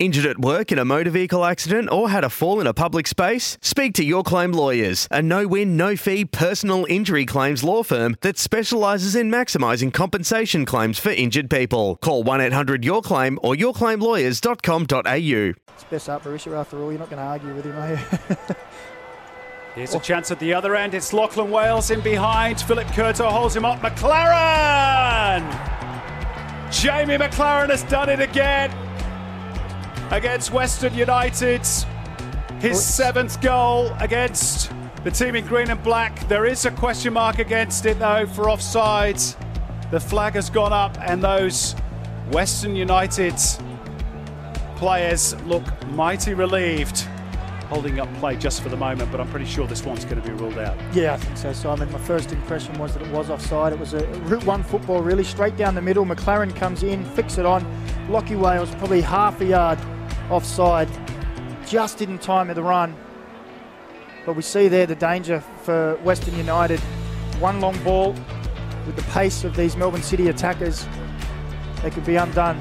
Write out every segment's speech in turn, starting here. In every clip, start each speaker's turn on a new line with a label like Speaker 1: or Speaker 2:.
Speaker 1: Injured at work in a motor vehicle accident or had a fall in a public space? Speak to Your Claim Lawyers, a no win, no fee personal injury claims law firm that specialises in maximising compensation claims for injured people. Call 1 800 Your Claim or yourclaimlawyers.com.au.
Speaker 2: It's best up Berisha after all. You're not going to argue with him, are you?
Speaker 3: Here's a chance at the other end. It's Lachlan Wales in behind. Filip Kurto holds him up. Maclaren! Jamie Maclaren has done it again against Western United. His seventh goal against the team in green and black. There is a question mark against it though for offside. The flag has gone up, and those Western United players look mighty relieved. Holding up play just for the moment, but I'm pretty sure this one's going to be ruled out.
Speaker 2: Yeah, I think so, Simon. My first impression was that it was offside. It was a Route 1 football, really, straight down the middle. Maclaren comes in, fix it on. Lockie Wales probably half a yard offside. Just didn't time of the run. But we see there the danger for Western United. One long ball with the pace of these Melbourne City attackers, they could be undone.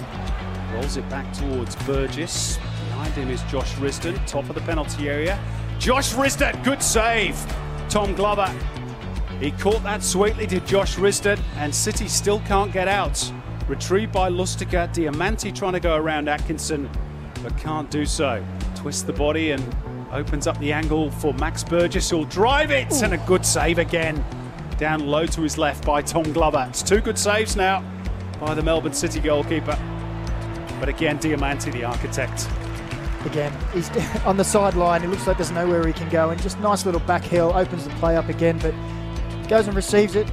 Speaker 3: Rolls it back towards Burgess. Behind him is Josh Risdon, top of the penalty area. Josh Risdon, good save. Tom Glover. He caught that sweetly, to Josh Risdon, and City still can't get out. Retrieved by Lustica. Diamanti trying to go around Atkinson, but can't do so. Twists the body and opens up the angle for Max Burgess, who'll drive it, and a good save again. Down low to his left by Tom Glover. It's two good saves now by the Melbourne City goalkeeper. But again, Diamanti, the architect.
Speaker 2: Again, he's on the sideline. It looks like there's nowhere he can go. And just nice little back heel, opens the play up again, but goes and receives it.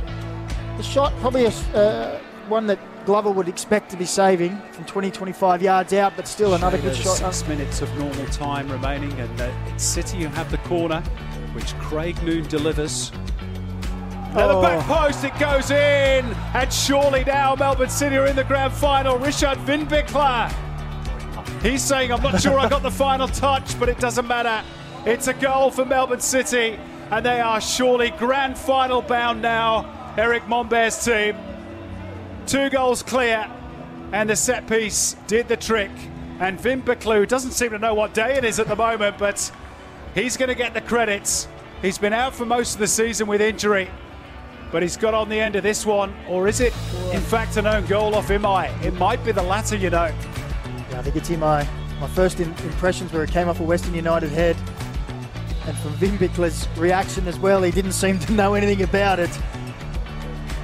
Speaker 2: The shot, probably a, uh, one that Glover would expect to be saving from 20, 25 yards out, but still another good shot.
Speaker 3: Six minutes of normal time remaining, and uh, it's City who have the corner, which Craig Noone delivers. Now the
Speaker 2: Oh.
Speaker 3: back post, it goes in, and surely now Melbourne City are in the grand final. Richard Windbichler. He's saying, I'm not sure I got the final touch, but it doesn't matter. It's a goal for Melbourne City, and they are surely grand final bound now. Erick Mombaerts' team. Two goals clear, and the set piece did the trick. And Vim doesn't seem to know what day it is at the moment, but he's going to get the credits. He's been out for most of the season with injury, but he's got on the end of this one. Or is it, in fact, an own goal off Imai? It might be the latter, you know.
Speaker 2: Yeah, I think it's Imai. my, first in, impressions where it came off a Western United head. And from Windbichler's reaction as well, he didn't seem to know anything about it.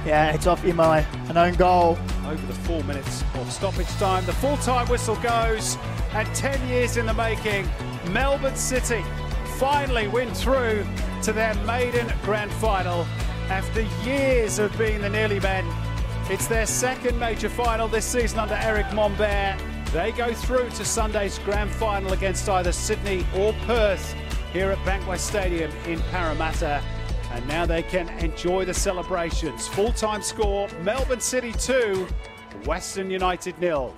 Speaker 2: Yeah, it's off Imai, an own goal.
Speaker 3: over the four minutes of stoppage time. The full time whistle goes, and 10 years in the making, Melbourne City finally win through to their maiden grand final after years of being the nearly men. It's their second major final this season under Erick Mombaerts. They go through to Sunday's grand final against either Sydney or Perth here at Bankwest Stadium in Parramatta. And now they can enjoy the celebrations. Full time score Melbourne City 2, Western United nil.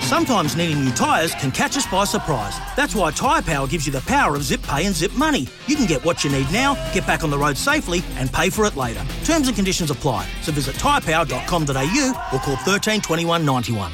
Speaker 4: Sometimes needing new tyres can catch us by surprise. That's why Tyre Power gives you the power of zip pay and zip money. You can get what you need now, get back on the road safely, and pay for it later. Terms and conditions apply. So visit tyrepower.com.au or call 13 21 91.